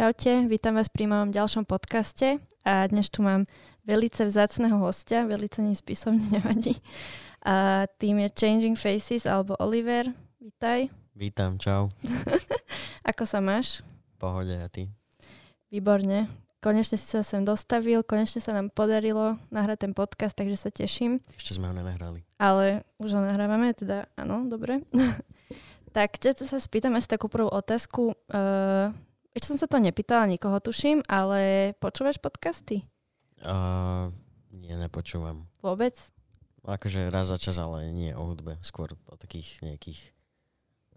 Čaute, vítam vás pri mojom ďalšom podcaste a dnes tu mám velice vzácného hostia, velice nespisovne nevadí. A tým je Changing Faces alebo Oliver. Vítaj. Vítam, čau. Ako sa máš? Pohode a ty? Výborne. Konečne si sa sem dostavil, konečne sa nám podarilo nahrať ten podcast, takže sa teším. Ešte sme ho nenahrali. Ale už ho nahrávame, teda áno, dobre. tak ťa sa spýtam asi takú prvú otázku. Uh, ešte som sa to nepýtala nikoho, tuším, ale počúvaš podcasty? Uh, nie, nepočúvam. Vôbec? Akože raz za čas, ale nie o hudbe. Skôr o takých nejakých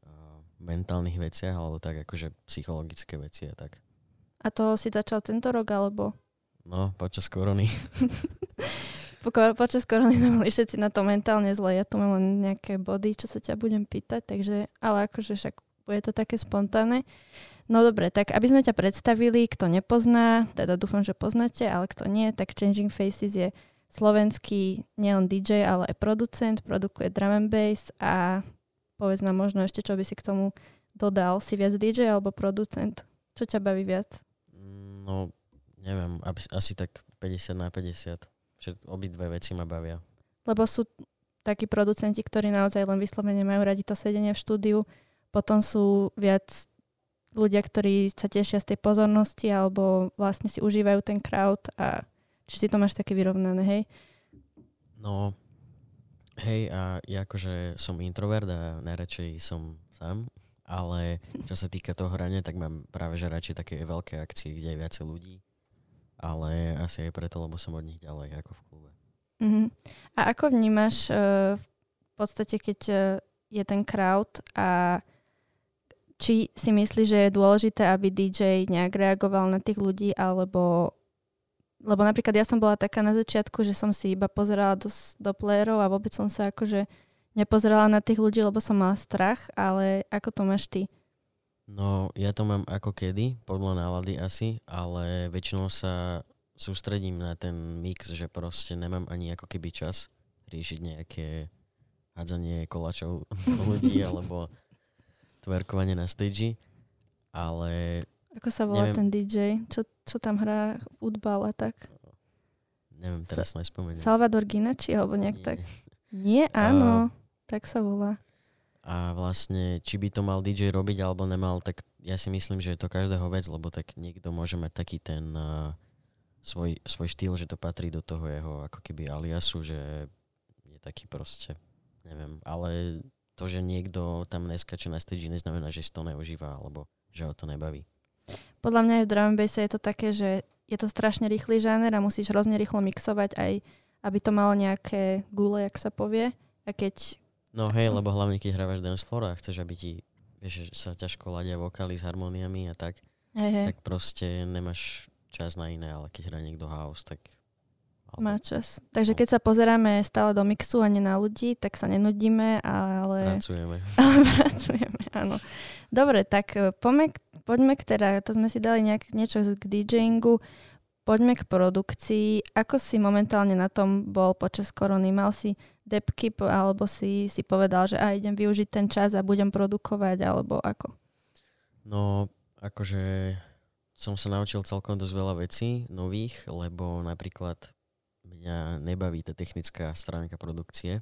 uh, mentálnych veciach, alebo tak akože psychologické veci a tak. A to si začal tento rok, alebo? No, počas korony. po, počas korony sme boli všetci na to mentálne zle. Ja tu mám len nejaké body, čo sa ťa budem pýtať, takže, ale akože však bude to také spontánne. No dobre, tak aby sme ťa predstavili, kto nepozná, teda dúfam, že poznáte, ale kto nie, tak Changing Faces je slovenský nielen DJ, ale aj producent, produkuje drum and bass a povedz nám možno ešte, čo by si k tomu dodal. Si viac DJ alebo producent? Čo ťa baví viac? Mm, no, neviem, asi tak 50 na 50. Obidve veci ma bavia. Lebo sú takí producenti, ktorí naozaj len vyslovene majú radi to sedenie v štúdiu, potom sú viac ľudia, ktorí sa tešia z tej pozornosti alebo vlastne si užívajú ten crowd a či si to máš také vyrovnané, hej? No, hej, a ja akože som introvert a najradšej som sám, ale čo sa týka toho hrania, tak mám práve že radšej také veľké akcie, kde je viacej ľudí, ale asi aj preto, lebo som od nich ďalej ako v klube. Uh-huh. A ako vnímaš uh, v podstate, keď uh, je ten crowd a či si myslíš, že je dôležité, aby DJ nejak reagoval na tých ľudí, alebo lebo napríklad ja som bola taká na začiatku, že som si iba pozerala do, do playerov a vôbec som sa akože nepozerala na tých ľudí, lebo som mala strach, ale ako to máš ty? No, ja to mám ako kedy, podľa nálady asi, ale väčšinou sa sústredím na ten mix, že proste nemám ani ako keby čas riešiť nejaké hádzanie kolačov ľudí, alebo tverkovanie na stage, ale... Ako sa volá neviem, ten DJ? Čo, čo tam hrá futbal a tak? Neviem, teraz Sa- nespomeniem. Salvador Ginači alebo nejak Nie. tak? Nie, áno, a, tak sa volá. A vlastne, či by to mal DJ robiť alebo nemal, tak ja si myslím, že je to každého vec, lebo tak niekto môže mať taký ten uh, svoj, svoj štýl, že to patrí do toho jeho ako keby aliasu, že je taký proste, neviem, ale to, že niekto tam neskače na stage, neznamená, že si to neužíva alebo že ho to nebaví. Podľa mňa aj v drum je to také, že je to strašne rýchly žáner a musíš hrozne rýchlo mixovať aj, aby to malo nejaké gule, jak sa povie. A keď... No hej, lebo hlavne keď hrávaš dance floor a chceš, aby ti vieš, sa ťažko ladia vokály s harmóniami a tak, hej, hej. tak proste nemáš čas na iné, ale keď hrá niekto house, tak má čas. Takže keď sa pozeráme stále do mixu a nie na ľudí, tak sa nenudíme, ale... Pracujeme. Ale pracujeme, áno. Dobre, tak e, poďme, poďme k teda, to sme si dali nejak, niečo k DJingu, poďme k produkcii. Ako si momentálne na tom bol počas korony? Mal si depky, alebo si, si povedal, že a idem využiť ten čas a budem produkovať, alebo ako? No, akože som sa naučil celkom dosť veľa vecí nových, lebo napríklad mňa nebaví tá technická stránka produkcie,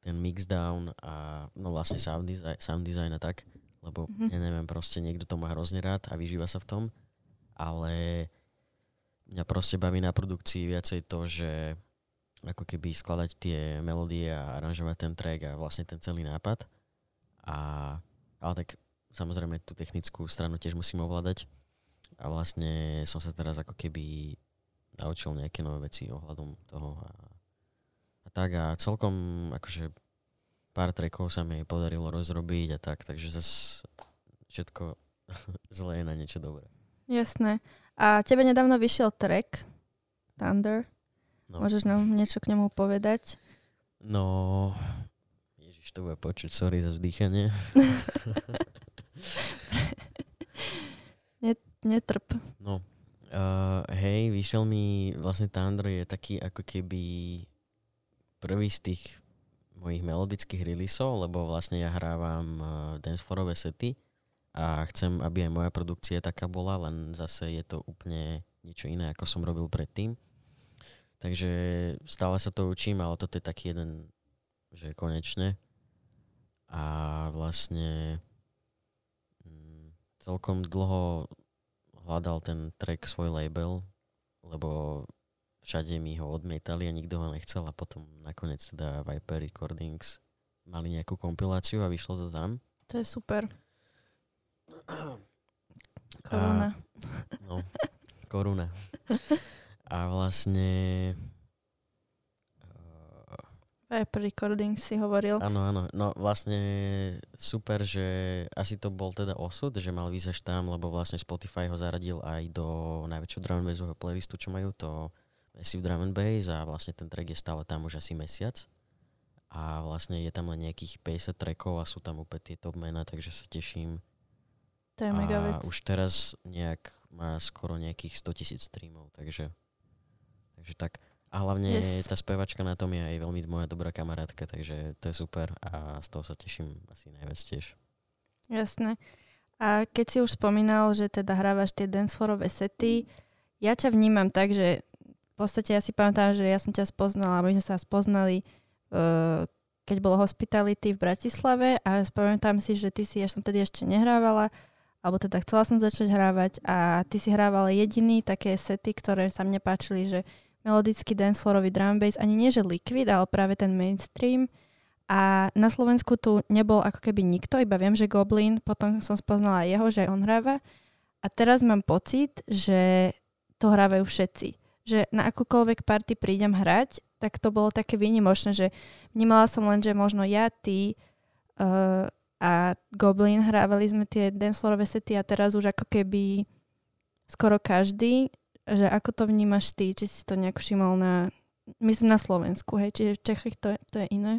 ten mixdown a no vlastne sound design, sound design a tak, lebo mm-hmm. ja neviem, proste niekto to má hrozne rád a vyžíva sa v tom, ale mňa proste baví na produkcii viacej to, že ako keby skladať tie melódie a aranžovať ten track a vlastne ten celý nápad. A, ale tak samozrejme tú technickú stranu tiež musím ovládať. A vlastne som sa teraz ako keby naučil nejaké nové veci ohľadom toho a, a tak a celkom akože pár trekov sa mi podarilo rozrobiť a tak, takže zase všetko zlé je na niečo dobré. Jasné. A tebe nedávno vyšiel track Thunder. No. Môžeš nám niečo k nemu povedať? No, ježiš, to bude počuť, sorry za vzdychanie. Netrp. No, Uh, hej, vyšiel mi, vlastne Thunder je taký ako keby prvý z tých mojich melodických releaseov, lebo vlastne ja hrávam uh, dancefloorové sety a chcem, aby aj moja produkcia taká bola, len zase je to úplne niečo iné, ako som robil predtým. Takže stále sa to učím, ale toto je taký jeden, že konečne. A vlastne mm, celkom dlho hľadal ten track svoj label, lebo všade mi ho odmietali a nikto ho nechcel a potom nakoniec teda Viper Recordings mali nejakú kompiláciu a vyšlo to tam. To je super. Koruna. A, no, koruna. A vlastne Viper Recording si hovoril. Áno, áno. No vlastne super, že asi to bol teda osud, že mal výsť tam, lebo vlastne Spotify ho zaradil aj do najväčšieho drum and playlistu, čo majú to Massive Drum and Bass a vlastne ten track je stále tam už asi mesiac. A vlastne je tam len nejakých 50 trackov a sú tam úplne tie top mena, takže sa teším. To je mega vec. A už teraz nejak má skoro nejakých 100 tisíc streamov, takže, takže tak. A hlavne yes. tá spevačka na tom je aj veľmi moja dobrá kamarátka, takže to je super a z toho sa teším asi najviac tiež. Jasné. A keď si už spomínal, že teda hrávaš tie dancefloorové sety, ja ťa vnímam tak, že v podstate ja si pamätám, že ja som ťa spoznala, my sme sa spoznali, uh, keď bolo Hospitality v Bratislave a pamätám si, že ty si, ja som tedy ešte nehrávala, alebo teda chcela som začať hrávať a ty si hrával jediný také sety, ktoré sa mne páčili, že melodický dancefloorový drum bass, ani nie že liquid, ale práve ten mainstream. A na Slovensku tu nebol ako keby nikto, iba viem, že Goblin, potom som spoznala jeho, že aj on hráva. A teraz mám pocit, že to hrávajú všetci. Že na akúkoľvek party prídem hrať, tak to bolo také výnimočné, že vnímala som len, že možno ja, ty uh, a Goblin hrávali sme tie dancefloorové sety a teraz už ako keby skoro každý že ako to vnímaš ty, či si to nejak všimol na, myslím na Slovensku, hej, čiže v Čechách to, to je iné?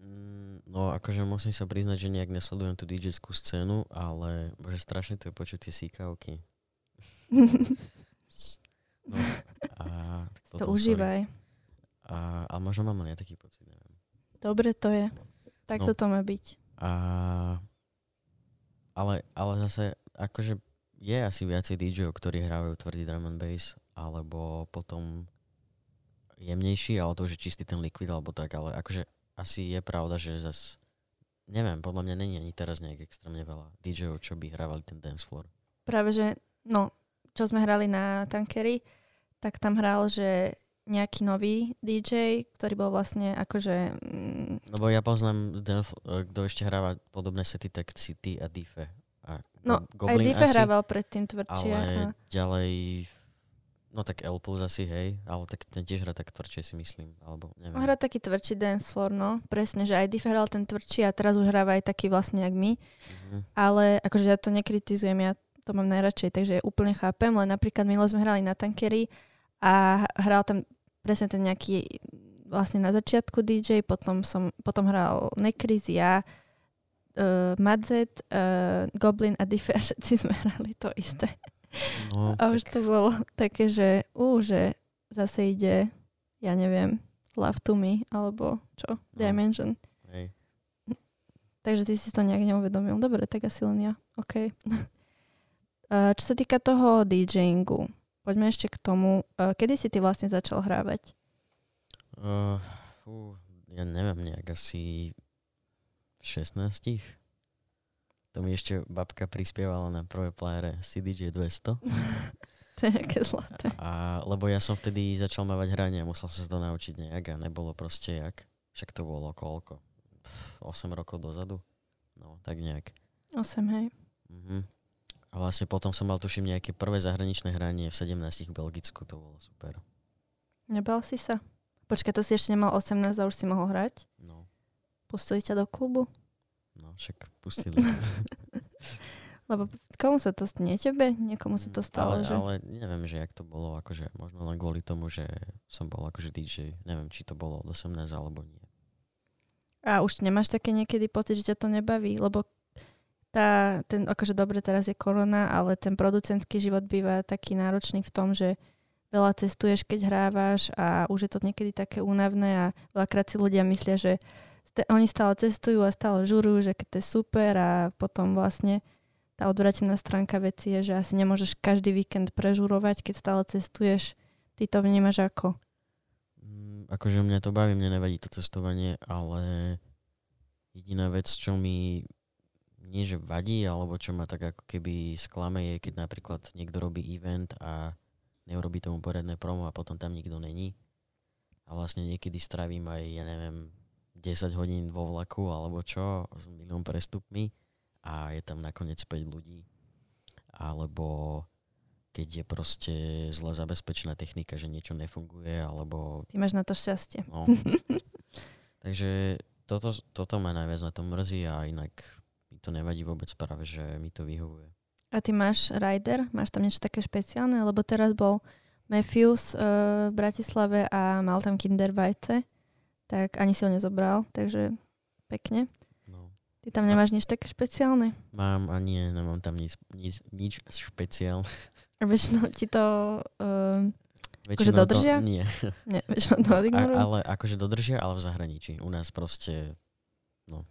Mm, no akože musím sa priznať, že nejak nesledujem tú dj scénu, ale bože strašne to je počuť tie síkavky. no, a, to užívaj. A, a možno mám len taký pocit, neviem. Dobre to je. Tak no, to má byť. A, ale, ale zase, akože je asi viacej DJ-ov, ktorí hrávajú tvrdý drum and bass, alebo potom jemnejší, ale to už je čistý ten liquid, alebo tak, ale akože asi je pravda, že zas neviem, podľa mňa není ani teraz nejak extrémne veľa DJ-ov, čo by hrávali ten dance floor. Práve, že no, čo sme hrali na Tankery, tak tam hral, že nejaký nový DJ, ktorý bol vlastne akože... Mm, Lebo ja poznám, kto ešte hráva podobné sety, tak City a Dife. No, Goblin aj Diffe hrával predtým tvrdšie. Ale a... ďalej, no tak L plus asi, hej, ale tak ten tiež hrá tak tvrdšie si myslím, alebo neviem. Hrá taký tvrdší dance floor, no, presne, že aj Diffe hral ten tvrdší a teraz už hráva aj taký vlastne jak my. Mm-hmm. Ale akože ja to nekritizujem, ja to mám najradšej, takže úplne chápem, len napríklad minule sme hrali na tankery a hral tam presne ten nejaký vlastne na začiatku DJ, potom som potom hral Nekriz, ja, uh, Madzet, uh, Goblin a Diffe a všetci sme hrali to isté. No, a už tak... to bolo také, že uh, že zase ide, ja neviem, Love to Me, alebo čo, no. Dimension. Hej. Takže ty si to nejak neuvedomil. Dobre, tak asi len ja. OK. uh, čo sa týka toho DJingu, poďme ešte k tomu. Uh, kedy si ty vlastne začal hrávať? Uh, uh, ja neviem, nejak asi 16. To mi ešte babka prispievala na prvé playere CDJ 200. to je nejaké zlaté. A, lebo ja som vtedy začal mávať hranie a musel sa to naučiť nejak a nebolo proste jak. Však to bolo koľko? 8 rokov dozadu? No, tak nejak. 8, hej. Mhm. A vlastne potom som mal, tuším, nejaké prvé zahraničné hranie v 17 v Belgicku, to bolo super. Nebal si sa? Počkaj, to si ešte nemal 18 a už si mohol hrať? No. Pustili ťa do klubu? No, však pustili. Lebo komu sa to stane? Tebe? Niekomu sa to stalo, ale, že? Ale neviem, že jak to bolo, akože možno len kvôli tomu, že som bol akože DJ. Neviem, či to bolo od 18 alebo nie. A už nemáš také niekedy pocit, že ťa to nebaví? Lebo tá, ten, akože dobre, teraz je korona, ale ten producentský život býva taký náročný v tom, že veľa cestuješ, keď hrávaš a už je to niekedy také únavné a veľakrát si ľudia myslia, že oni stále cestujú a stále žurujú, že to je super a potom vlastne tá odvratená stránka veci je, že asi nemôžeš každý víkend prežurovať, keď stále cestuješ. Ty to vnímaš ako? Mm, akože mňa to baví, mne nevadí to cestovanie, ale jediná vec, čo mi nie že vadí, alebo čo ma tak ako keby sklame je, keď napríklad niekto robí event a neurobí tomu poriadne promo a potom tam nikto není. A vlastne niekedy stravím aj, ja neviem, 10 hodín vo vlaku alebo čo, s milión prestupmi a je tam nakoniec 5 ľudí. Alebo keď je proste zle zabezpečená technika, že niečo nefunguje, alebo... Ty máš na to šťastie. No. Takže toto, toto ma najviac na tom mrzí a inak mi to nevadí vôbec práve, že mi to vyhovuje. A ty máš rider? Máš tam niečo také špeciálne? Lebo teraz bol Matthews uh, v Bratislave a mal tam Kinder vajce, tak ani si ho nezobral, takže pekne. No. Ty tam nemáš nič také špeciálne? Mám a nie, nemám tam nič, nič, nič špeciálne. Väčšinou ti to uh, akože dodržia? To, nie. nie väčšinou to odignorujú? Ale akože dodržia, ale v zahraničí. U nás proste, no.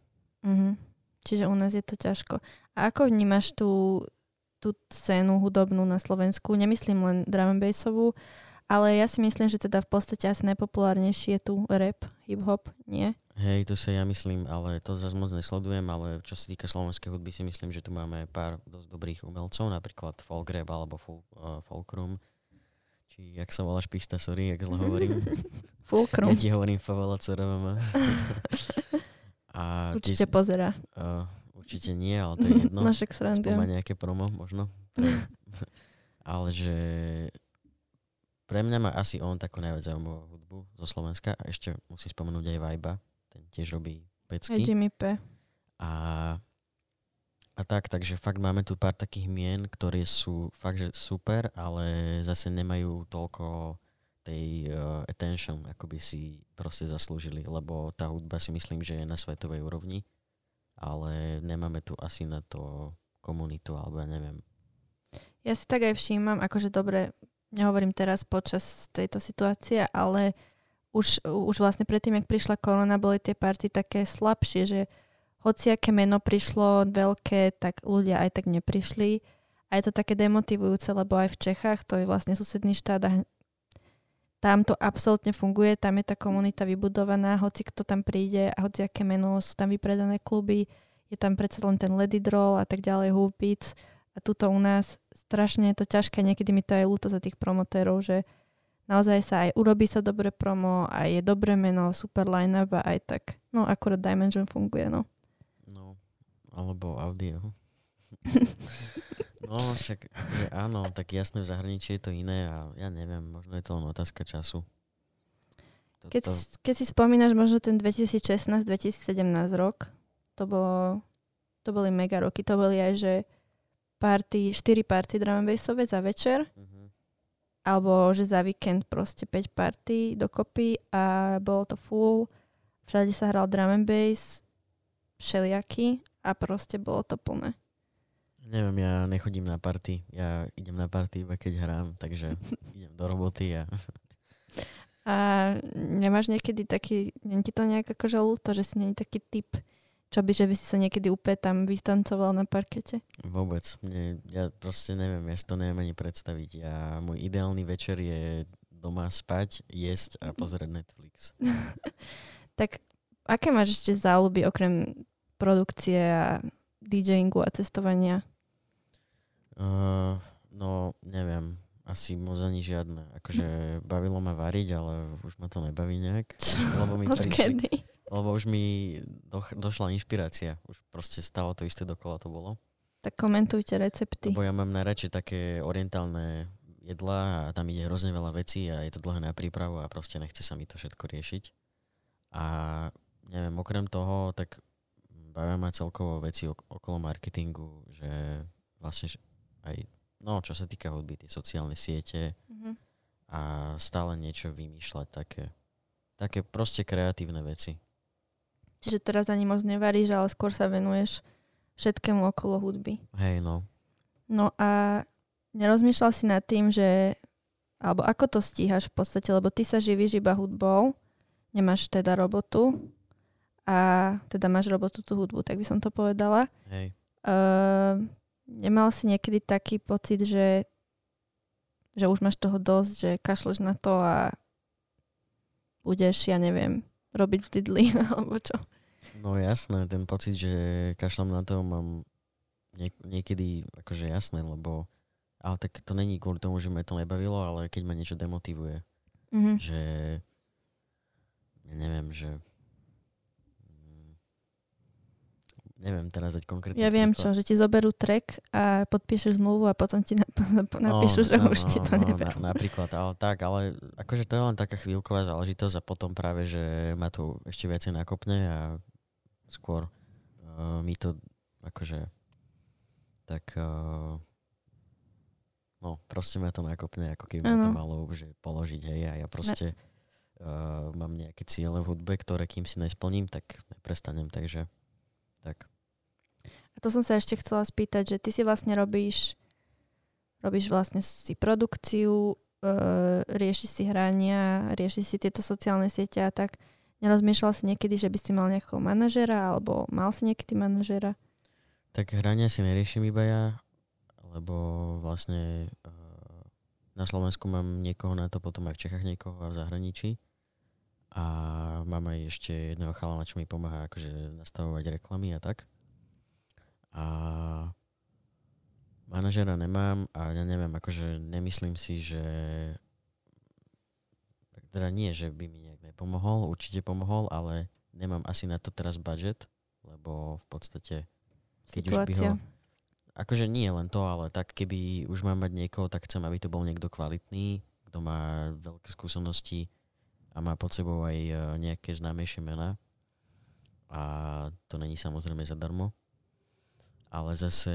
Uh-huh. Čiže u nás je to ťažko. A ako vnímaš tú, tú scénu hudobnú na Slovensku? Nemyslím len drum and bassovú, ale ja si myslím, že teda v podstate asi najpopulárnejší je tu rap, hip-hop, nie? Hej, to sa ja myslím, ale to zase moc nesledujem, ale čo sa týka slovenskej hudby si myslím, že tu máme pár dosť dobrých umelcov, napríklad folk rap alebo full, uh, folkroom. Či jak sa voláš píšta, sorry, jak zle hovorím. Fulkrum. Ja ti hovorím Favela Cerovama. A určite tiež, pozera. Uh, určite nie, ale to je jedno. No však má nejaké promo, možno. ale že pre mňa má asi on takú najviac zaujímavú hudbu zo Slovenska a ešte musím spomenúť aj Vajba ten tiež robí pecky. Aj Jimmy P. A, a tak, takže fakt máme tu pár takých mien, ktoré sú fakt, že super, ale zase nemajú toľko tej uh, attention, ako by si proste zaslúžili, lebo tá hudba si myslím, že je na svetovej úrovni, ale nemáme tu asi na to komunitu, alebo ja neviem. Ja si tak aj všímam, akože dobre, nehovorím teraz počas tejto situácie, ale už, už vlastne predtým, jak prišla korona, boli tie party také slabšie, že hociaké meno prišlo veľké, tak ľudia aj tak neprišli. A je to také demotivujúce, lebo aj v Čechách, to je vlastne susedný štát a tam to absolútne funguje, tam je tá komunita vybudovaná, hoci kto tam príde a hoci aké meno, sú tam vypredané kluby, je tam predsa len ten Lady Droll a tak ďalej, Beats. A tuto u nás strašne je to ťažké, niekedy mi to aj ľúto za tých promotérov, že naozaj sa aj urobí sa dobre promo, aj je dobré meno, super line-up a aj tak. No akurát Dimension funguje, no. No, alebo audio. no však že áno, tak jasné v zahraničí je to iné a ja neviem, možno je to len otázka času. Toto... Keď, keď si spomínaš možno ten 2016-2017 rok, to bolo, to boli mega roky, to boli aj, že party, 4 party drum bassové za večer. Uh-huh alebo že za víkend proste 5 party dokopy a bolo to full. Všade sa hral drum and bass, všelijaký a proste bolo to plné. Neviem, ja nechodím na party. Ja idem na party iba keď hrám, takže idem do roboty a... A nemáš niekedy taký, nie ti to nejak akože ľúto, že si není taký typ čo by, že by si sa niekedy úplne tam vystancoval na parkete? Vôbec. Mne, ja proste neviem, ja si to neviem ani predstaviť. Ja, môj ideálny večer je doma spať, jesť a pozerať Netflix. tak aké máš ešte záľuby okrem produkcie a DJingu a cestovania? Uh, no, neviem. Asi moc ani žiadne. Akože bavilo ma variť, ale už ma to nebaví nejak. Lebo mi prišli, lebo už mi do, došla inšpirácia. Už proste stalo to isté dokola to bolo. Tak komentujte recepty. Lebo ja mám najradšej také orientálne jedlá a tam ide hrozne veľa vecí a je to dlhé na prípravu a proste nechce sa mi to všetko riešiť. A neviem, okrem toho, tak bavia ma celkovo veci okolo marketingu, že vlastne aj, no čo sa týka hudby, tie sociálne siete mm-hmm. a stále niečo vymýšľať také, také proste kreatívne veci. Čiže teraz ani moc nevaríš, ale skôr sa venuješ všetkému okolo hudby. Hej, no. No a nerozmýšľal si nad tým, že alebo ako to stíhaš v podstate, lebo ty sa živíš iba hudbou, nemáš teda robotu a teda máš robotu tú hudbu, tak by som to povedala. Hej. Uh, nemal si niekedy taký pocit, že, že už máš toho dosť, že kašleš na to a budeš, ja neviem, robiť v Didli alebo čo? No jasné, ten pocit, že kašlem na to mám niek- niekedy akože jasné, lebo ale tak to není kvôli tomu, že ma to nebavilo, ale keď ma niečo demotivuje. Mm-hmm. Že neviem, že mm, neviem teraz dať konkrétne Ja viem čo, príklad. že ti zoberú track a podpíšeš zmluvu a potom ti nap- nap- napíšu, že už ti to neberú. Na, napríklad, ale tak, ale akože to je len taká chvíľková záležitosť a potom práve, že ma to ešte viacej nakopne a skôr uh, mi to akože tak uh, no proste ma to nakopne, ako keby ma to malo že položiť, hej, a ja proste uh, mám nejaké ciele v hudbe, ktoré kým si nesplním, tak neprestanem, takže tak. A to som sa ešte chcela spýtať, že ty si vlastne robíš, robíš vlastne si produkciu, e, riešiš si hrania, riešiš si tieto sociálne siete a tak. Nerozmýšľal si niekedy, že by si mal nejakého manažera alebo mal si niekedy manažera? Tak hrania si neriešim iba ja, lebo vlastne uh, na Slovensku mám niekoho na to, potom aj v Čechách niekoho a v zahraničí. A mám aj ešte jedného chalana, čo mi pomáha akože nastavovať reklamy a tak. A manažera nemám a ja neviem, akože nemyslím si, že teda nie, že by mi nejak nepomohol, určite pomohol, ale nemám asi na to teraz budget, lebo v podstate keď už by ho... Situácia. Akože nie len to, ale tak keby už mám mať niekoho, tak chcem, aby to bol niekto kvalitný, kto má veľké skúsenosti a má pod sebou aj e, nejaké známejšie mená. A to není samozrejme zadarmo. Ale zase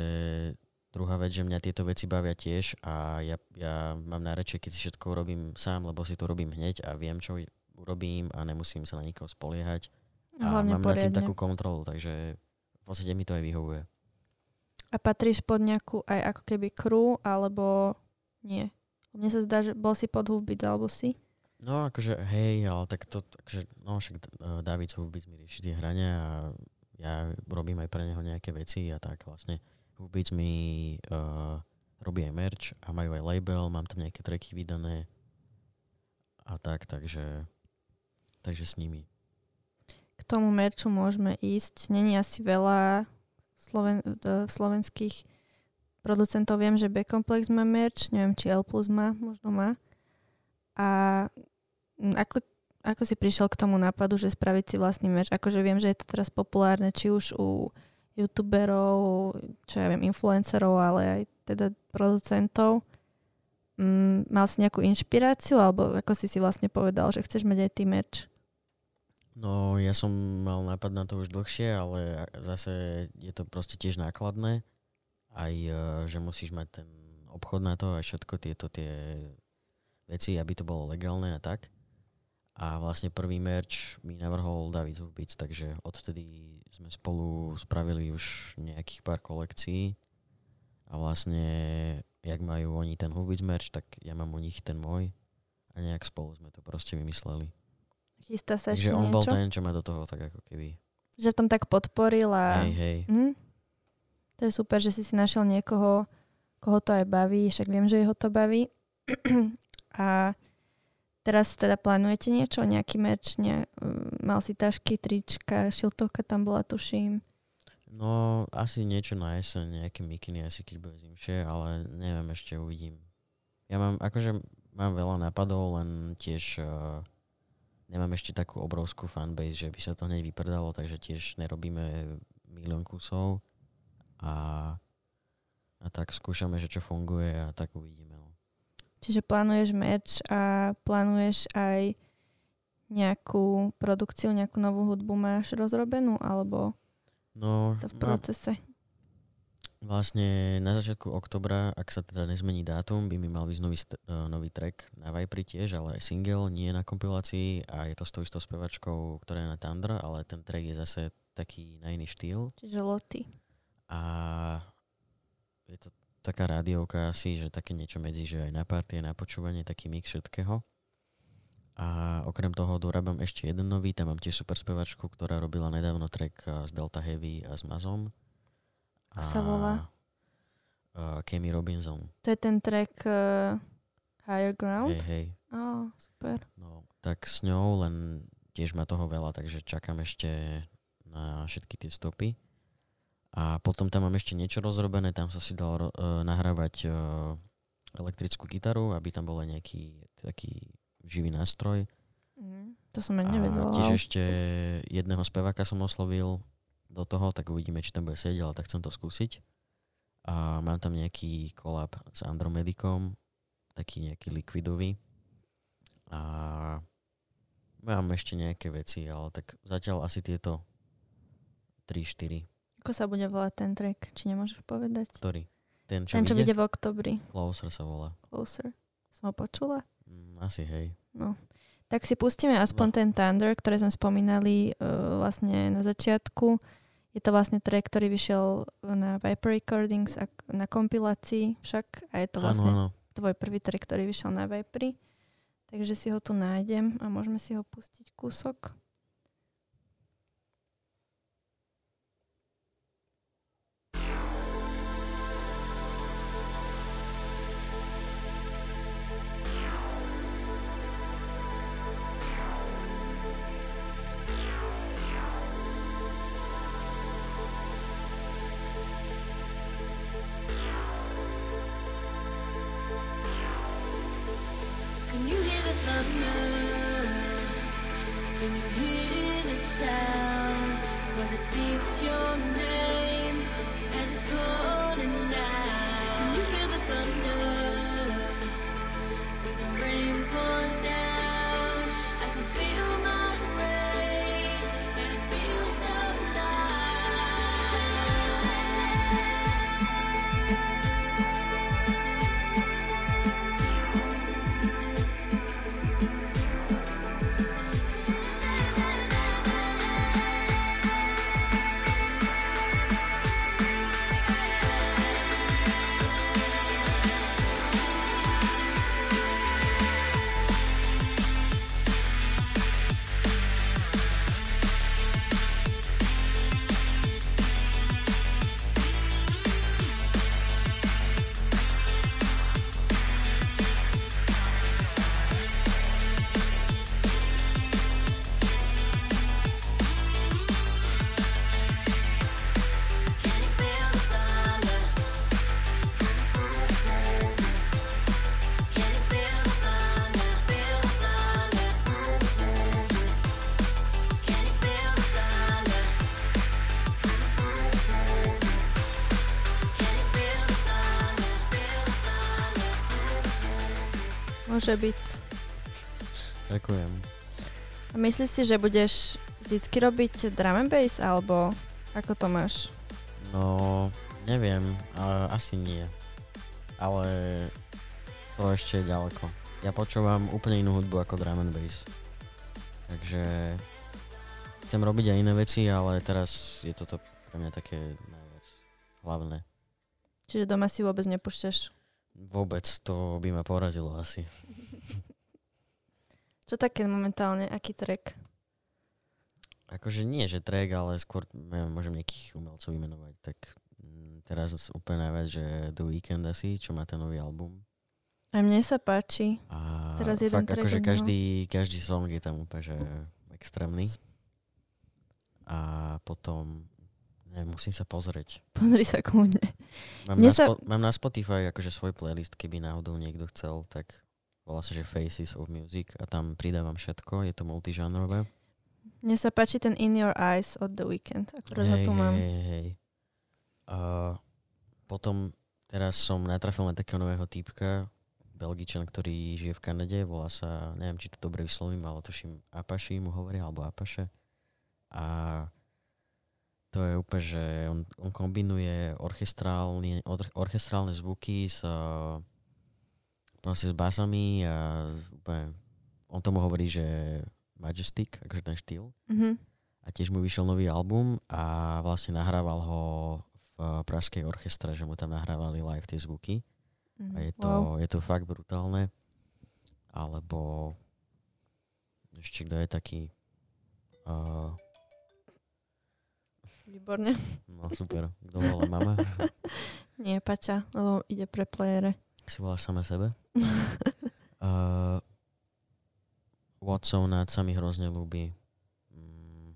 druhá vec, že mňa tieto veci bavia tiež a ja, ja mám najradšej, keď si všetko urobím sám, lebo si to robím hneď a viem, čo urobím a nemusím sa na nikoho spoliehať. A hlavne mám nad tým poriadne. takú kontrolu, takže v podstate mi to aj vyhovuje. A patríš pod nejakú aj ako keby crew, alebo nie? Mne sa zdá, že bol si pod Húbic, alebo si? No akože hej, ale tak to, akože, no však uh, David Hufbic mi rieši tie hrania a ja robím aj pre neho nejaké veci a tak vlastne Hufbic mi uh, robí aj merch a majú aj label, mám tam nejaké tracky vydané a tak, takže takže s nimi. K tomu merču môžeme ísť. Není asi veľa sloven- slovenských producentov. Viem, že B-Complex má merch, neviem, či L Plus má, možno má. A ako, ako si prišiel k tomu nápadu, že spraviť si vlastný merch? Akože viem, že je to teraz populárne, či už u youtuberov, čo ja viem, influencerov, ale aj teda producentov. Mm, mal si nejakú inšpiráciu, alebo ako si si vlastne povedal, že chceš mať aj ty merch? No ja som mal nápad na to už dlhšie, ale zase je to proste tiež nákladné. Aj, e, že musíš mať ten obchod na to a všetko tieto tie veci, aby to bolo legálne a tak. A vlastne prvý merch mi navrhol David Zubic, takže odtedy sme spolu spravili už nejakých pár kolekcií. A vlastne, jak majú oni ten Hubic merch, tak ja mám u nich ten môj. A nejak spolu sme to proste vymysleli. Chystá sa Takže ešte on niečo? bol ten, čo ma do toho tak ako keby... Že v tom tak podporil a... Hej, hej. Mhm. To je super, že si si našiel niekoho, koho to aj baví, však viem, že jeho to baví. a teraz teda plánujete niečo, nejaký merch, ne, mal si tašky, trička, šiltovka tam bola, tuším. No, asi niečo na jeseň, nejaké mikiny, asi keď bude zimšie, ale neviem, ešte uvidím. Ja mám, akože mám veľa nápadov, len tiež uh, nemám ešte takú obrovskú fanbase, že by sa to hneď vypredalo, takže tiež nerobíme milión kusov a, a tak skúšame, že čo funguje a tak uvidíme. No. Čiže plánuješ merch a plánuješ aj nejakú produkciu, nejakú novú hudbu máš rozrobenú, alebo No, to v procese? Vlastne na začiatku oktobra, ak sa teda nezmení dátum, by mi mal vyjsť nový, uh, nový track na Vipri tiež, ale aj single, nie na kompilácii a je to s tou istou spevačkou, ktorá je na Thunder, ale ten track je zase taký na iný štýl Čiže loty. a je to taká rádiovka asi, že také niečo medzi, že aj na party, aj na počúvanie, taký mix všetkého. A okrem toho dorábam ešte jeden nový, tam mám tiež super spevačku, ktorá robila nedávno track s Delta Heavy a s Mazom. Ako sa volá? uh, Kemi Robinson. To je ten track uh, Higher Ground? Hej, hej. Oh, super. No, tak s ňou len tiež má toho veľa, takže čakám ešte na všetky tie stopy. A potom tam mám ešte niečo rozrobené, tam som si dal uh, nahrávať uh, elektrickú gitaru, aby tam bol aj nejaký taký živý nástroj. Mm, to som aj nevedela. A tiež ešte jedného speváka som oslovil do toho, tak uvidíme, či tam bude sedieť, ale tak chcem to skúsiť. A mám tam nejaký kolab s Andromedicom, taký nejaký likvidový. A mám ešte nejaké veci, ale tak zatiaľ asi tieto 3-4. Ako sa bude volať ten track? Či nemôžeš povedať? Ktorý? Ten, čo, ten, čo vyjde? vyjde v oktobri. Closer sa volá. Closer. Som ho počula? Mm, asi hej. No. Tak si pustíme aspoň No. ten Thunder, ktoré sme spomínali uh, vlastne na začiatku. Je to vlastne track, ktorý vyšiel na Viper Recordings a na kompilácii však. A je to vlastne áno, áno. tvoj prvý track, ktorý vyšiel na Vipri. Takže si ho tu nájdem a môžeme si ho pustiť kúsok. Sound? Cause it speaks your name Môže byť. Ďakujem. A myslíš si, že budeš vždycky robiť drum and bass, alebo ako to máš? No, neviem, a, asi nie. Ale to ešte je ďaleko. Ja počúvam úplne inú hudbu ako drum and bass. Takže chcem robiť aj iné veci, ale teraz je toto pre mňa také najviac hlavné. Čiže doma si vôbec nepúšťaš. Vôbec to by ma porazilo asi. Čo také momentálne? Aký track? Akože nie, že track, ale skôr môžem nejakých umelcov vymenovať. Tak mm, teraz úplne najviac, že The Weeknd asi, čo má ten nový album. Aj mne sa páči. A Teraz jeden fakt, track akože každý, každý song je tam úplne, že extrémny. A potom, neviem, musím sa pozrieť. Pozri sa kľudne. Mám, Mne na, sa- spo, mám na Spotify akože svoj playlist, keby náhodou niekto chcel, tak volá sa, že Faces of Music a tam pridávam všetko, je to multižánrové. Mne sa páči ten In Your Eyes od The Weeknd. Akurát ho tu mám. hej, hej. A potom teraz som natrafil na takého nového týpka, Belgičan, ktorý žije v Kanade, volá sa, neviem, či to dobre vyslovím, ale tuším Apaši mu hovoria, alebo Apaše. A to je úplne, že on, on kombinuje orchestrálne, or, orchestrálne zvuky s, uh, proste s basami a úplne, on tomu hovorí, že Majestic, akože ten štýl Mhm. a tiež mu vyšiel nový album a vlastne nahrával ho v pražskej orchestre, že mu tam nahrávali live tie zvuky Mhm. a je to, Wow. je to fakt brutálne. Alebo ešte kto je taký uh, Výborne. no super, kto bola mama? Nie, Paťa, lebo ide pre playere. Si voláš sama sebe? uh, Watson sa mi hrozne ľúbi. Mm,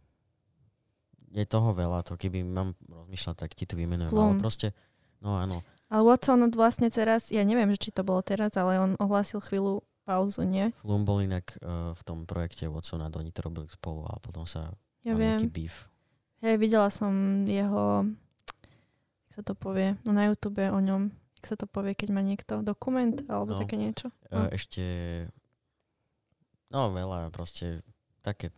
je toho veľa, to keby mám rozmýšľať, tak ti to vymenujem. Ale Flum. proste, no áno. Ale Watson vlastne teraz, ja neviem, že či to bolo teraz, ale on ohlásil chvíľu pauzu, nie? Flum bol inak uh, v tom projekte Watsona, oni to robili spolu a potom sa Ja mal nejaký viem. beef. Hej, videla som jeho, jak sa to povie, no na YouTube o ňom, jak sa to povie, keď má niekto dokument alebo No. také niečo. Uh, No. ešte, no veľa, proste také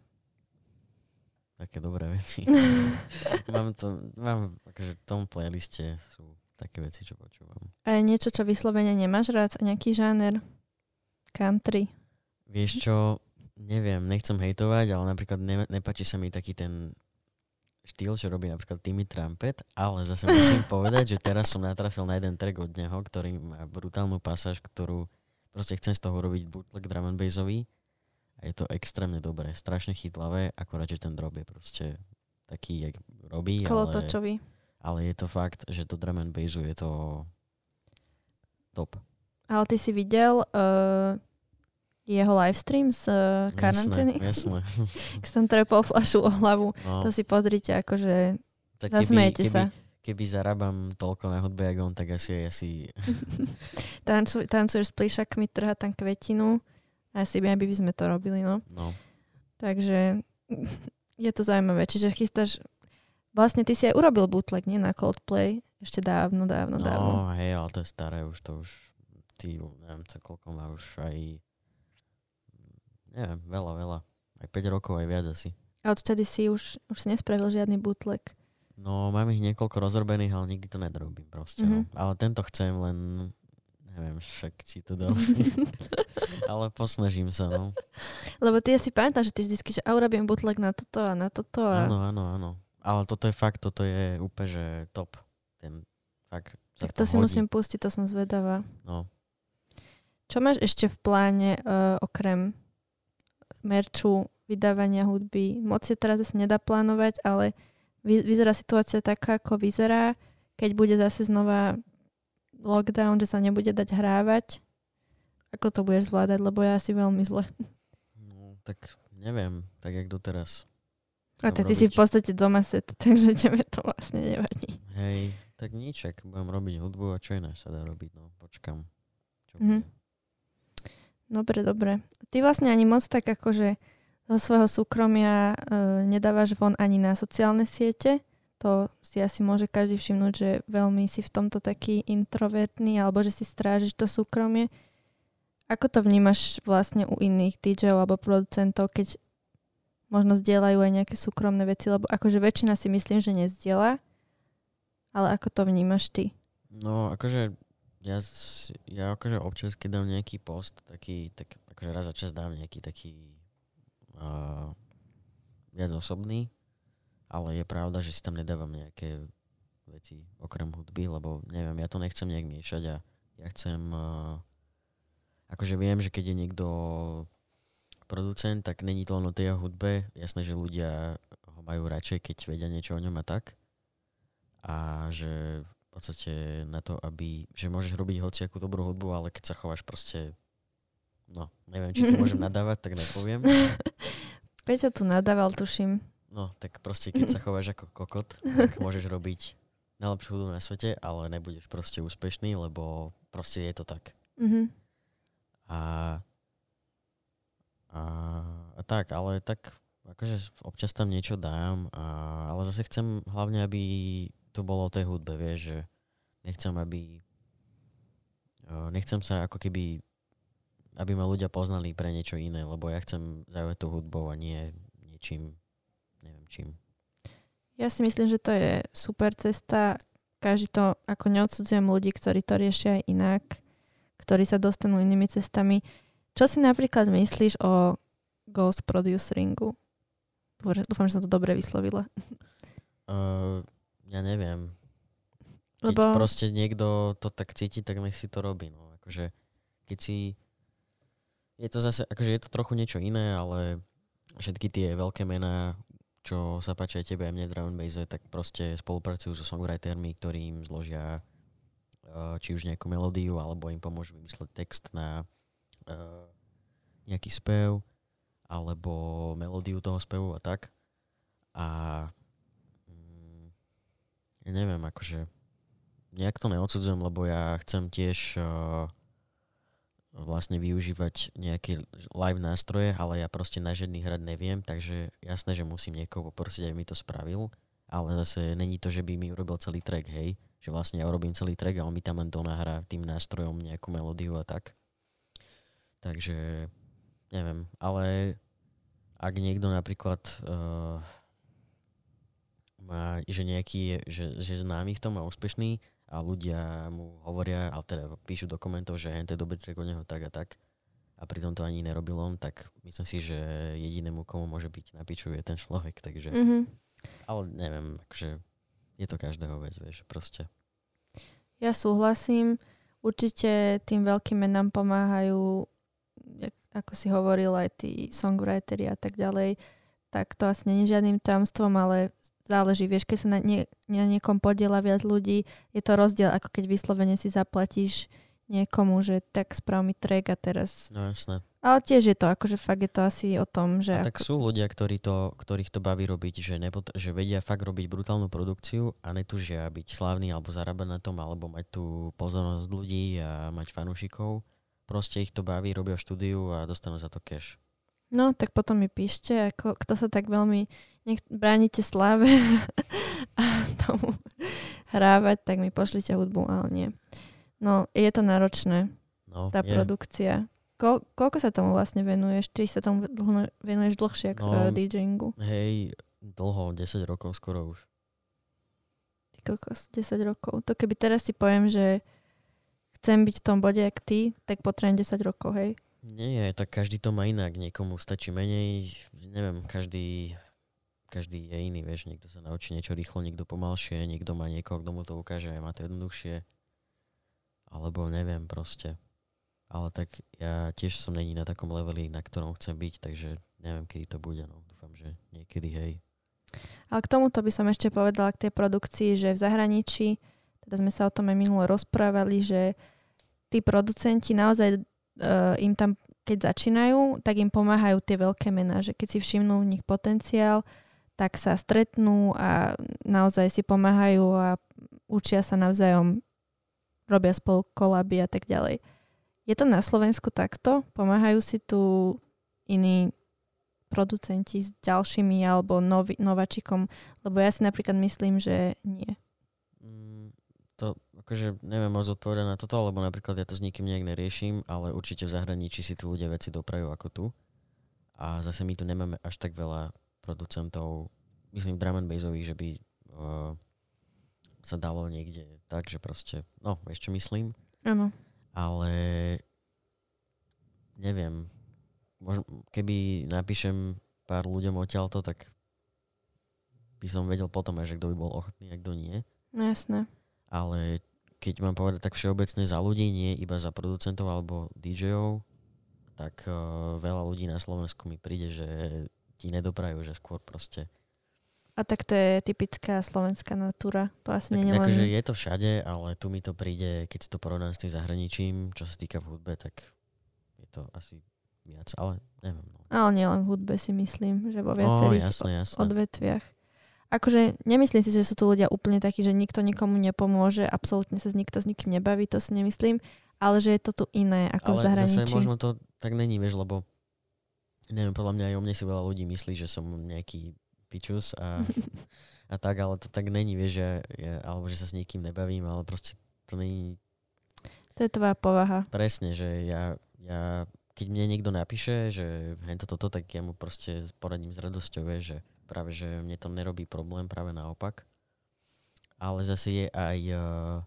také dobré veci. mám to, mám, akože v tom playliste sú také veci, čo počúvam. A je niečo, čo vyslovene nemáš rád? Nejaký žáner? Country? Vieš čo, neviem, nechcem hejtovať, ale napríklad ne, nepáči sa mi taký ten štýl, čo robí napríklad Timmy Trumpet, ale zase musím povedať, že teraz som natrafil na jeden track od neho, ktorý má brutálnu pasáž, ktorú proste chcem z toho robiť bootleg drum and bassový a je to extrémne dobré, strašne chytlavé, akorát, že ten drop je proste taký, jak robí, ale, Kolotočový. ale je to fakt, že to drum and bassu je to top. Ale ty si videl uh, jeho livestream z uh, karantény? Jasné, jasné. Som trepol flašu o hlavu. No, To si pozrite, akože tak zasmejete keby, sa. keby zarábam toľko na hudbe, ako on, tak asi, asi Tancu, tancuješ s plišakmi, trhá tam kvetinu. Asi by, aby by sme to robili, no. no, Takže je to zaujímavé. Čiže chystáš... Vlastne ty si aj urobil bootleg, nie? Na Coldplay. Ešte dávno, dávno, no, dávno. hej, ale to je staré už, to už, ty, neviem, to koľko má už aj, neviem, veľa, veľa. Aj 5 rokov, aj viac asi. A odtedy si už, už si nespravil žiadny bootleg. No, mám ich niekoľko rozrobených, ale nikdy to nedorobím proste. Mhm. No. Ale tento chcem, len neviem však, či to dám. ale posnažím sa, no. Lebo ty si pamätám, že ty vždycky, že a urobím bootleg na toto a na toto. A... Áno, áno, áno. Ale toto je fakt, toto je úplne, že top. Ten fakt Tak to si hodí. musím pustiť, to som zvedavá. No. Čo máš ešte v pláne uh, okrem merču, vydávania hudby? Moc je teraz zase nedá plánovať, ale vy, vyzerá situácia taká, ako vyzerá. Keď bude zase znova lockdown, že sa nebude dať hrávať, ako to budeš zvládať, lebo ja asi veľmi zle. no, tak neviem, tak jak doteraz. A tak ty si v robiť. podstate doma set, takže tebe to vlastne nevadí. Hej, tak nič, ak budem robiť hudbu a čo iné sa dá robiť, no, počkam. Čo Mhm. bude. Dobre, dobre. Ty vlastne ani moc tak akože zo svojho súkromia e, nedávaš von ani na sociálne siete. To si asi môže každý všimnúť, že veľmi si v tomto taký introvertný alebo že si strážiš to súkromie. Ako to vnímaš vlastne u iných DJov alebo producentov, keď možno zdieľajú aj nejaké súkromné veci, lebo akože väčšina si myslím, že nezdieľa, ale ako to vnímaš ty? No, akože ja, ja akože občas, keď dám nejaký post, taký, tak, akože raz za čas dám nejaký taký uh, viac osobný, ale je pravda, že si tam nedávam nejaké veci okrem hudby, lebo neviem, ja to nechcem nejak miešať a ja chcem, uh, akože viem, že keď je niekto producent, tak není to len o tej hudbe, jasné, že ľudia ho majú radšej, keď vedia niečo o ňom a tak, a že podstate na to, aby, že môžeš robiť hociakú dobrú hudbu, ale keď sa chováš proste, no, neviem, či to môžem nadávať, tak nepoviem. Peťa tu nadával, tuším. No, tak proste keď sa chováš ako kokot, tak môžeš robiť najlepšiu hudbu na svete, ale nebudeš proste úspešný, lebo proste je to tak. Mhm. A, a, a tak, ale tak akože občas tam niečo dám, a, ale zase chcem hlavne, aby to bolo o tej hudbe, vieš, že nechcem, aby o, nechcem sa ako keby aby ma ľudia poznali pre niečo iné, lebo ja chcem zaujať tú hudbou a nie niečím, neviem čím. Ja si myslím, že to je super cesta. Každý to, ako neodsudzujem ľudí, ktorí to riešia aj inak, ktorí sa dostanú inými cestami. Čo si napríklad myslíš o ghost produceringu? Dúfam, že som to dobre vyslovila. Uh, ja neviem. Keď Lebo proste niekto to tak cíti, tak nech si to robí. No. Akože, keď si... Je to zase, akože je to trochu niečo iné, ale všetky tie veľké mená, čo sa páčia aj tebe aj mne drum and basse, tak proste spolupracujú so songwritermi, ktorí im zložia uh, či už nejakú melódiu, alebo im pomôžu vymysleť text na uh, nejaký spev, alebo melódiu toho spevu a tak. A ja neviem, akože nejak to neodsudzujem, lebo ja chcem tiež uh, vlastne využívať nejaké live nástroje, ale ja proste na žiadny hrať neviem, takže jasné, že musím niekoho poprosiť, aby mi to spravil, ale zase není to, že by mi urobil celý track, hej, že vlastne ja urobím celý track a on mi tam len donahrá tým nástrojom nejakú melódiu a tak. Takže neviem, ale ak niekto napríklad uh, má, že nejaký že, že známy v tom a úspešný a ľudia mu hovoria, ale teda píšu do komentov, že hen to je dobrý track od neho tak a tak a pritom to ani nerobil on, tak myslím si, že jedinému, komu môže byť na piču, je ten človek, takže... Mm-hmm. Ale neviem, akože je to každého vec, vieš, proste. Ja súhlasím. Určite tým veľkým menám pomáhajú, ako si hovoril, aj tí songwriteri a tak ďalej. Tak to asi je žiadnym tamstvom, ale záleží. Vieš, keď sa na, nie, na niekom podiela viac ľudí, je to rozdiel, ako keď vyslovene si zaplatíš niekomu, že tak sprav mi track a teraz... No jasné. Ale tiež je to, akože fakt je to asi o tom, že... A tak ako, sú ľudia, ktorí to, ktorých to baví robiť, že, nepot- že vedia fakt robiť brutálnu produkciu a netužia byť slávny alebo zarábať na tom, alebo mať tú pozornosť ľudí a mať fanúšikov. Proste ich to baví, robia štúdiu a dostanú za to cash. No, tak potom mi píšte, ako, kto sa tak veľmi nech bránite sláve a tomu hrávať, tak mi pošlite hudbu, ale nie. No, je to náročné, No, tá je. produkcia. Ko, koľko sa tomu vlastne venuješ? Ty sa tomu dlho, venuješ dlhšie ako No, DJingu. Hej, dlho, 10 rokov skoro už. Ty kokos, 10 rokov. To keby teraz si poviem, že chcem byť v tom bode, jak ty, tak potrebujem 10 rokov, hej. Nie, tak každý to má inak. Niekomu stačí menej, neviem, každý, každý je iný, vieš. Niekto sa naučí niečo rýchlo, niekto pomalšie, niekto má niekoho, kto mu to ukáže má to jednoduchšie. Alebo neviem proste. Ale tak ja tiež som není na takom leveli, na ktorom chcem byť, takže neviem, kedy to bude. No. Dúfam, že niekedy, hej. Ale k tomuto by som ešte povedala k tej produkcii, že v zahraničí, teda sme sa o tom aj minulo rozprávali, že tí producenti naozaj uh, im tam, keď začínajú, tak im pomáhajú tie veľké mená, že keď si všimnú v nich potenciál, tak sa stretnú a naozaj si pomáhajú a učia sa navzájom, robia spolu kolaby a tak ďalej. Je to na Slovensku takto? Pomáhajú si tu iní producenti s ďalšími alebo novi, nováčikom? Lebo ja si napríklad myslím, že nie. Mm, to akože neviem moc odpovedať na toto, lebo napríklad ja to s nikým nejak neriešim, ale určite v zahraničí si tí ľudia veci doprajú ako tu. A zase my tu nemáme až tak veľa producentov, myslím drum and bassových, že by uh, sa dalo niekde tak, že proste, no, vieš čo myslím, Áno. ale neviem, možno, keby napíšem pár ľuďom odtiaľto, tak by som vedel potom aj, že kto by bol ochotný a kto nie No jasné. ale keď mám povedať tak všeobecne za ľudí, nie iba za producentov alebo DJov, tak uh, veľa ľudí na Slovensku mi príde, že ti nedoprajú, že skôr proste. A tak to je typická slovenská natúra. To asi Tak, nie je len... akože je to všade, ale tu mi to príde, keď to porovnám s tým zahraničím, čo sa týka v hudbe, tak je to asi viac, ale neviem. No, Ale nie len v hudbe si myslím, že vo no viacerých jasné, jasné. odvetviach. Akože nemyslím si, že sú tu ľudia úplne takí, že nikto nikomu nepomôže, absolútne sa nikto s nikým nebaví, to si nemyslím, ale že je to tu iné ako v ale zahraničí. zase možno to tak není, vieš, lebo neviem, podľa mňa aj o mne si veľa ľudí myslí, že som nejaký pičus a, a tak, ale to tak není, vieš, že, ja, alebo že sa s nikým nebavím, ale proste to není To je tvoja povaha. presne, že ja, ja keď mne niekto napíše, že hento toto, tak ja mu proste poradím s radosťou, vieš, že práve, že mne to nerobí problém, práve naopak. Ale zase je aj, uh,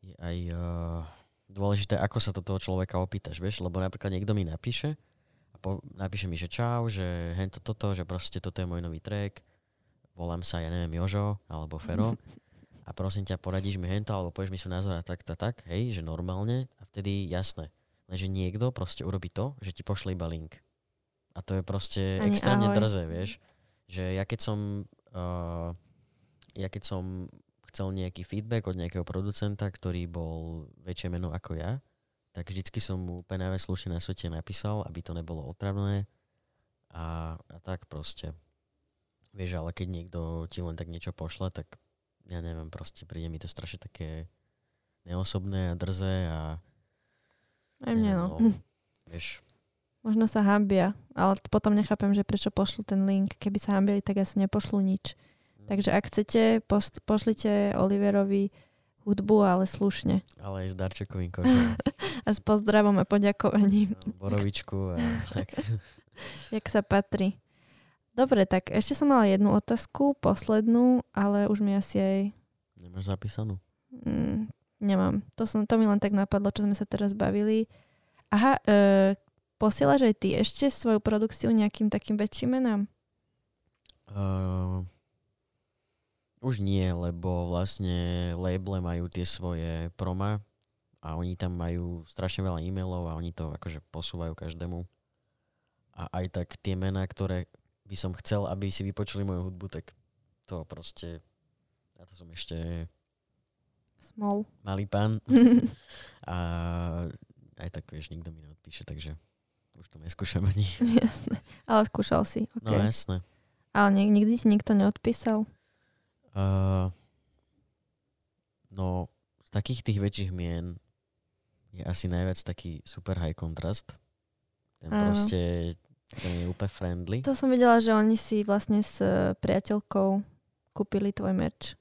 je aj uh, dôležité, ako sa to toho človeka opýtaš, vieš, lebo napríklad niekto mi napíše a po, napíše mi, že čau, že hento toto, že proste toto je môj nový track, volám sa, ja neviem, Jožo alebo Fero a prosím ťa, poradíš mi hento alebo povieš mi svoj názor a tak, tak, tak, hej, že normálne a vtedy jasné. Lenže niekto proste urobí to, že ti pošle iba link. A to je proste Ani extrémne ahoj. drze, vieš. Že ja keď som, uh, ja keď som chcel nejaký feedback od nejakého producenta, ktorý bol väčšie meno ako ja, tak vždycky som mu úplne slušne na svete napísal, aby to nebolo otravné a, a tak proste. Vieš, ale keď niekto ti len tak niečo pošle, tak ja neviem, proste príde mi to strašne také neosobné a drzé a Aj mne, no. vieš, Možno sa hambia, ale potom nechápem, že prečo pošlu ten link. Keby sa hambili, tak asi nepošlú nič. Takže ak chcete, post, pošlite Oliverovi hudbu, ale slušne. ale aj s darčekovým kožom, A s pozdravom a poďakovaním, borovičku a tak. jak sa patrí. Dobre, tak ešte som mala jednu otázku, poslednú, ale už mi asi aj Nemáš zapísanú? mm, nemám. To, som, to mi len tak napadlo, čo sme sa teraz bavili. Aha, e, posielaš aj ty ešte svoju produkciu nejakým takým väčším menám? Uh, už nie, lebo vlastne labele majú tie svoje proma a oni tam majú strašne veľa e-mailov a oni to akože posúvajú každému. A aj tak tie mená, ktoré by som chcel, aby si vypočuli moju hudbu, tak to proste, na to som ešte Small. malý pán a aj tak vieš, nikto mi neodpíše, takže už to neskúšam ani. Jasné. Ale skúšal si. No Okay. jasné. Ale nik- nikdy ti nikto neodpísal? Uh, no, z takých tých väčších mien je asi najviac taký super high contrast. Ten Áno. proste, ten je úplne friendly. To som videla, že oni si vlastne s e, priateľkou kúpili tvoj merch.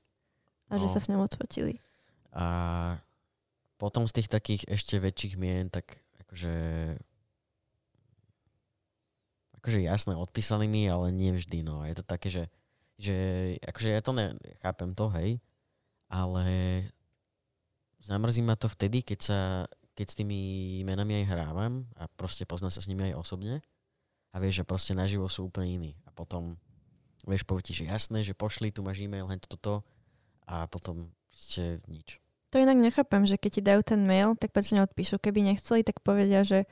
A že No. sa v ňom odfotili. A potom z tých takých ešte väčších mien, tak akože akože jasné, odpísali mi, ale nie vždy, no. Je to také, že, že akože ja to ne, chápem to, hej, ale zamrzí ma to vtedy, keď sa, keď s tými menami aj hrávam a proste poznám sa s nimi aj osobne a vieš, že proste naživo sú úplne iní. A potom, vieš, povie ti, že jasné, že pošli, tu máš e-mail, hen toto a potom proste nič. To inak nechápem, že keď ti dajú ten mail, tak prečo neodpíšu. Keby nechceli, tak povedia, že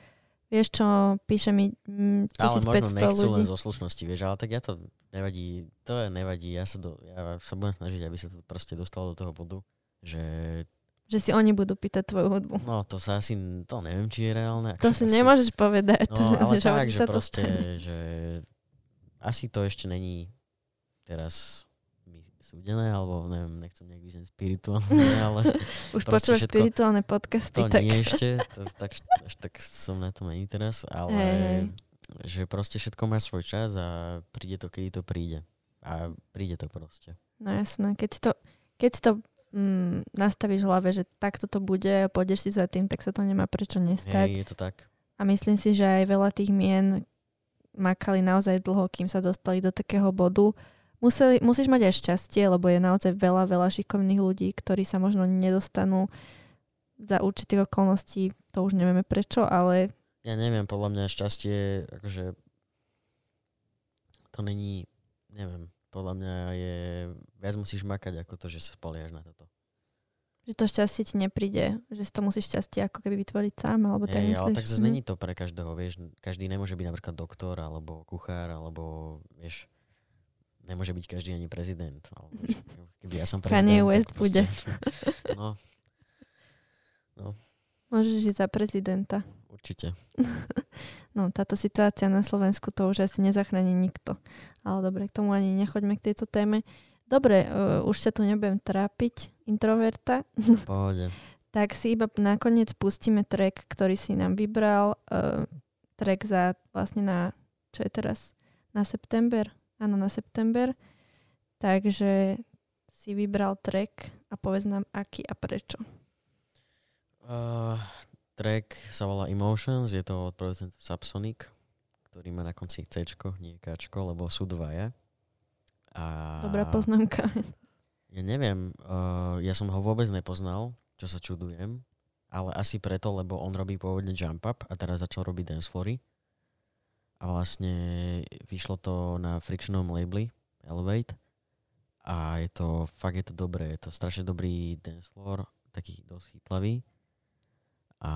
vieš čo, píše mi mm, Ale možno 1500 nechcú ľudí. len zo slušnosti, vieš, ale tak ja to nevadí, to je nevadí, ja sa, do, ja sa budem snažiť, aby sa to proste dostalo do toho bodu, že Že si oni budú pýtať tvoju hudbu. no to sa asi, to neviem, či je reálne. To si asi- nemôžeš povedať. No, to, ale že tak, že sa to proste, stane. že asi to ešte není teraz súdené, alebo neviem, nechcem nejak vyznieť spirituálne, ale Už počúvaš všetko- spirituálne podcasty, to tak nie ešte, to, tak, až tak som na tom není teraz, ale hej. že proste všetko má svoj čas a príde to, kedy to príde. A príde to proste. No jasné, keď to, keď to mm, nastavíš v hlave, že takto to bude a pôjdeš si za tým, tak sa to nemá prečo nestať. Hej, je to tak. A myslím si, že aj veľa tých mien makali naozaj dlho, kým sa dostali do takého bodu. Museli, musíš mať aj šťastie, lebo je naozaj veľa, veľa šikovných ľudí, ktorí sa možno nedostanú za určitých okolností, to už nevieme prečo, ale Ja neviem, podľa mňa šťastie, akože to není, neviem, podľa mňa je, viac musíš makať ako to, že sa spoliaš na toto. že to šťastie ti nepríde, že si to musíš šťastie ako keby vytvoriť sám, alebo tak Hej, ale myslíš? tak zase Mhm. není to pre každého, vieš, každý nemôže byť napríklad doktor, alebo kuchár, alebo, vieš, nemôže byť každý ani prezident. Vieš, keby ja som prezident, Kanye West bude. No, Môžeš ísť za prezidenta. určite. No, táto situácia na Slovensku to už asi nezachráni nikto. Ale dobre, k tomu ani nechoďme k tejto téme. Dobre, uh, už sa tu nebudem trápiť, introverta. Pohode. Tak si iba nakoniec pustíme track, ktorý si nám vybral. Uh, track za vlastne na, čo je teraz, na september. Áno, na september. Takže si vybral track a povedz nám, aký a prečo. Uh, track sa volá Emotions, je to od producenta Subsonic, ktorý má na konci C, nie K, lebo sú dvaja. A Dobrá poznámka. Ja neviem, uh, ja som ho vôbec nepoznal, čo sa čudujem, ale asi preto, lebo on robí pôvodne Jump Up a teraz začal robiť dance floory. A vlastne vyšlo to na frictionovom labeli Elevate a je to, fakt je to dobré, je to strašne dobrý dance floor, taký dosť chytlavý. A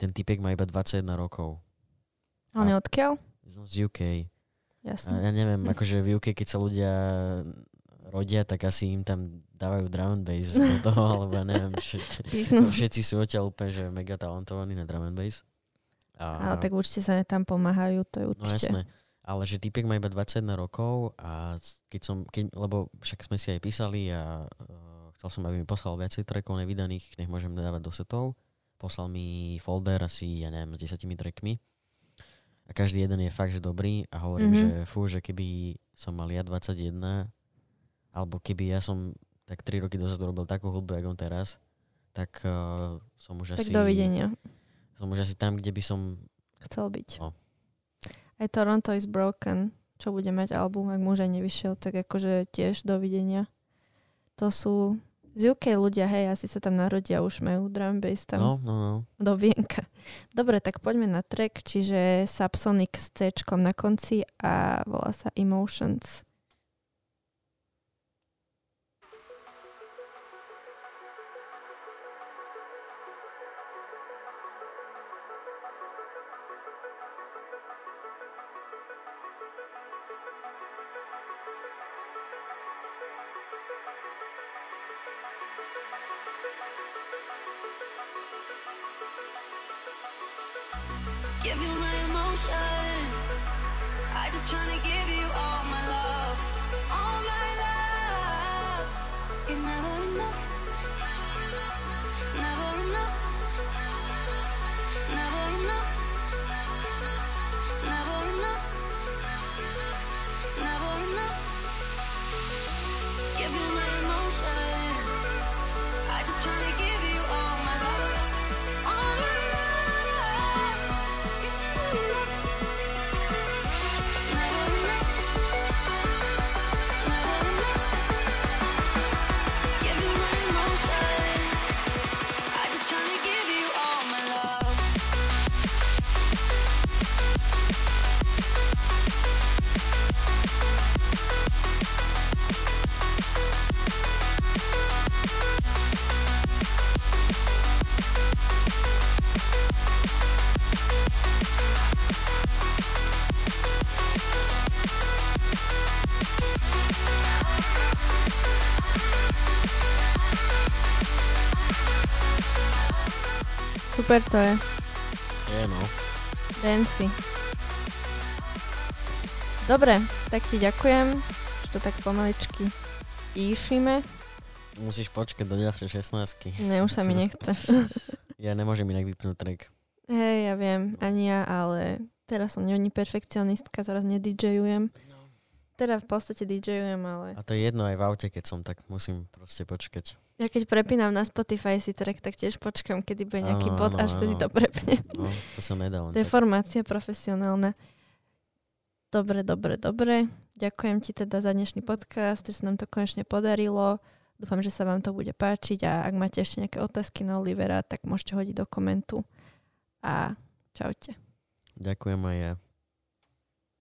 ten typek má iba 21 rokov. A on je odkiaľ? Je z UK. A Jasné. ja neviem, akože v UK, keď sa ľudia rodia, tak asi im tam dávajú drum and bass do toho, alebo ja neviem, všetci, všetci sú odtiaľ úplne, že mega talentovaní na drum and bass. A, Ale tak určite sa tam pomáhajú, to je No určite. jasné. Ale že typek má iba 21 rokov a keď som, keď, lebo však sme si aj písali a uh, chcel som, aby mi poslal viacej trackov nevydaných, nech môžem dávať do setov. Poslal mi folder asi, ja neviem, s 10 trackmi. A každý jeden je fakt, že dobrý a hovorím, Mhm. že fú, že keby som mal ja 21, alebo keby ja som tak 3 roky dozadu robil takú hudbu, jak on teraz, tak uh, som už Tak asi... dovidenia. Som už asi tam, kde by som... Chcel byť. No. Aj Toronto is broken, čo bude mať album, ak muž aj nevyšiel, tak akože tiež dovidenia. To sú z UK ľudia, hej, asi sa tam narodia, už majú drum bass tam No, no, no. do vienka. Dobre, tak poďme na track, čiže Subsonic s C na konci a volá sa Emotions. Super to je. Je, no. Dancy. Dobre, tak ti ďakujem, že to tak pomaličky píšime. Musíš počkať do ďalšej 16 Ne, už sa mi nechce. Ja nemôžem inak vypnúť track. Hej, ja viem, ani ja, ale teraz som není perfekcionistka, teraz nedidžejujem. Teda v podstate DJujem, ale A to je jedno aj v aute, keď som, tak musím proste počkať. ja keď prepínam na Spotify si track, tak tiež počkam, kedy bude nejaký bod, až vtedy to prepne. No, to som nedal. To je tak. formácia profesionálna. Dobre, dobre, dobre. Ďakujem ti teda za dnešný podcast, že sa nám to konečne podarilo. Dúfam, že sa vám to bude páčiť a ak máte ešte nejaké otázky na Olivera, tak môžete hodiť do komentu. A čaute. Ďakujem aj ja.